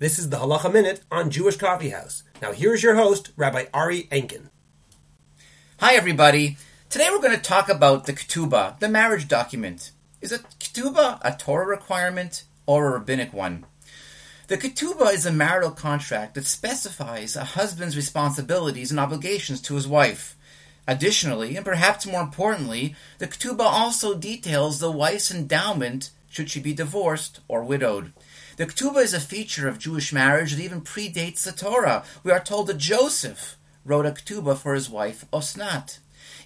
This is the Halacha Minute on Jewish Coffee House. Now, here's your host, Rabbi Ari Enkin. Hi, everybody. Today we're going to talk about the ketubah, the marriage document. Is a ketubah a Torah requirement or a rabbinic one? The ketubah is a marital contract that specifies a husband's responsibilities and obligations to his wife. Additionally, and perhaps more importantly, the ketubah also details the wife's endowment should she be divorced or widowed. The ketubah is a feature of Jewish marriage that even predates the Torah. We are told that Joseph wrote a ketubah for his wife Osnat.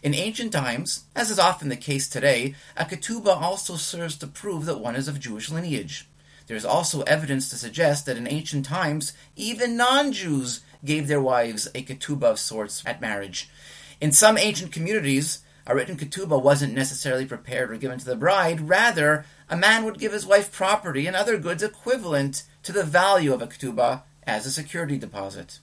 In ancient times, as is often the case today, a ketubah also serves to prove that one is of Jewish lineage. There is also evidence to suggest that in ancient times, even non Jews gave their wives a ketubah of sorts at marriage. In some ancient communities, a written ketubah wasn't necessarily prepared or given to the bride. Rather, a man would give his wife property and other goods equivalent to the value of a ketubah as a security deposit.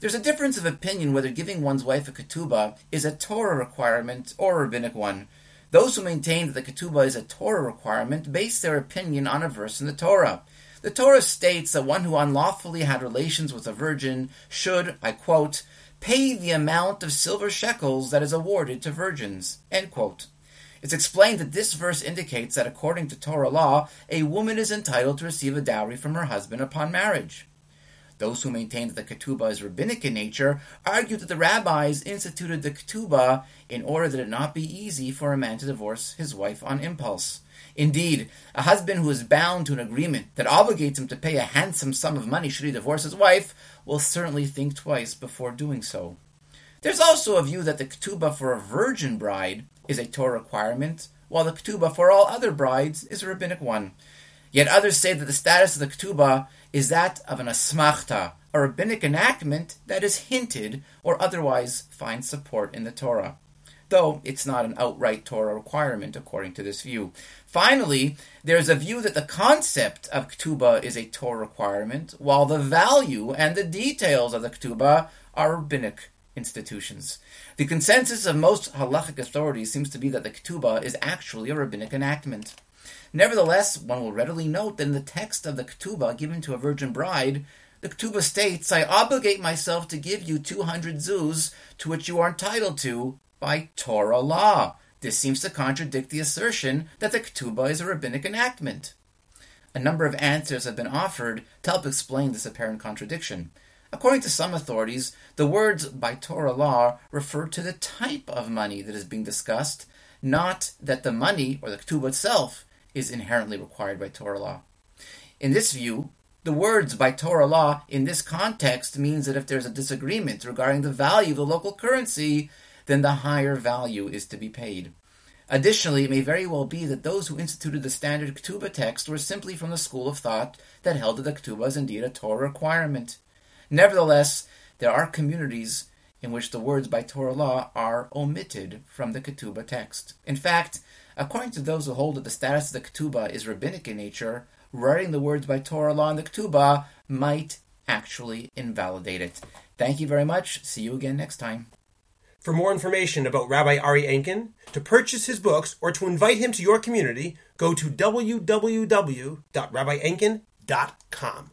There's a difference of opinion whether giving one's wife a ketubah is a Torah requirement or a rabbinic one. Those who maintain that the ketubah is a Torah requirement base their opinion on a verse in the Torah. The Torah states that one who unlawfully had relations with a virgin should, I quote, pay the amount of silver shekels that is awarded to virgins. It's explained that this verse indicates that according to Torah law, a woman is entitled to receive a dowry from her husband upon marriage. Those who maintain that the ketubah is rabbinic in nature argue that the rabbis instituted the ketubah in order that it not be easy for a man to divorce his wife on impulse. Indeed, a husband who is bound to an agreement that obligates him to pay a handsome sum of money should he divorce his wife will certainly think twice before doing so. There's also a view that the ketubah for a virgin bride is a Torah requirement, while the ketubah for all other brides is a rabbinic one. Yet others say that the status of the ketubah is that of an asmachta, a rabbinic enactment that is hinted or otherwise finds support in the Torah. Though it's not an outright Torah requirement according to this view. Finally, there is a view that the concept of ketubah is a Torah requirement, while the value and the details of the ketubah are rabbinic institutions. The consensus of most halachic authorities seems to be that the ketubah is actually a rabbinic enactment. Nevertheless, one will readily note that in the text of the ketubah given to a virgin bride, the ketubah states, I obligate myself to give you 200 zuz to which you are entitled to by Torah law. This seems to contradict the assertion that the ketubah is a rabbinic enactment. A number of answers have been offered to help explain this apparent contradiction. According to some authorities, the words by Torah law refer to the type of money that is being discussed, not that the money or the ketubah itself is inherently required by Torah law. In this view, the words by Torah law in this context means that if there's a disagreement regarding the value of the local currency, then the higher value is to be paid. Additionally, it may very well be that those who instituted the standard ketubah text were simply from the school of thought that held that the ketubah is indeed a Torah requirement. Nevertheless, there are communities in which the words by Torah law are omitted from the ketubah text. In fact, According to those who hold that the status of the ketubah is rabbinic in nature, writing the words by Torah law in the ketubah might actually invalidate it. Thank you very much. See you again next time. For more information about Rabbi Ari Enkin, to purchase his books, or to invite him to your community, go to www.rabbienkin.com.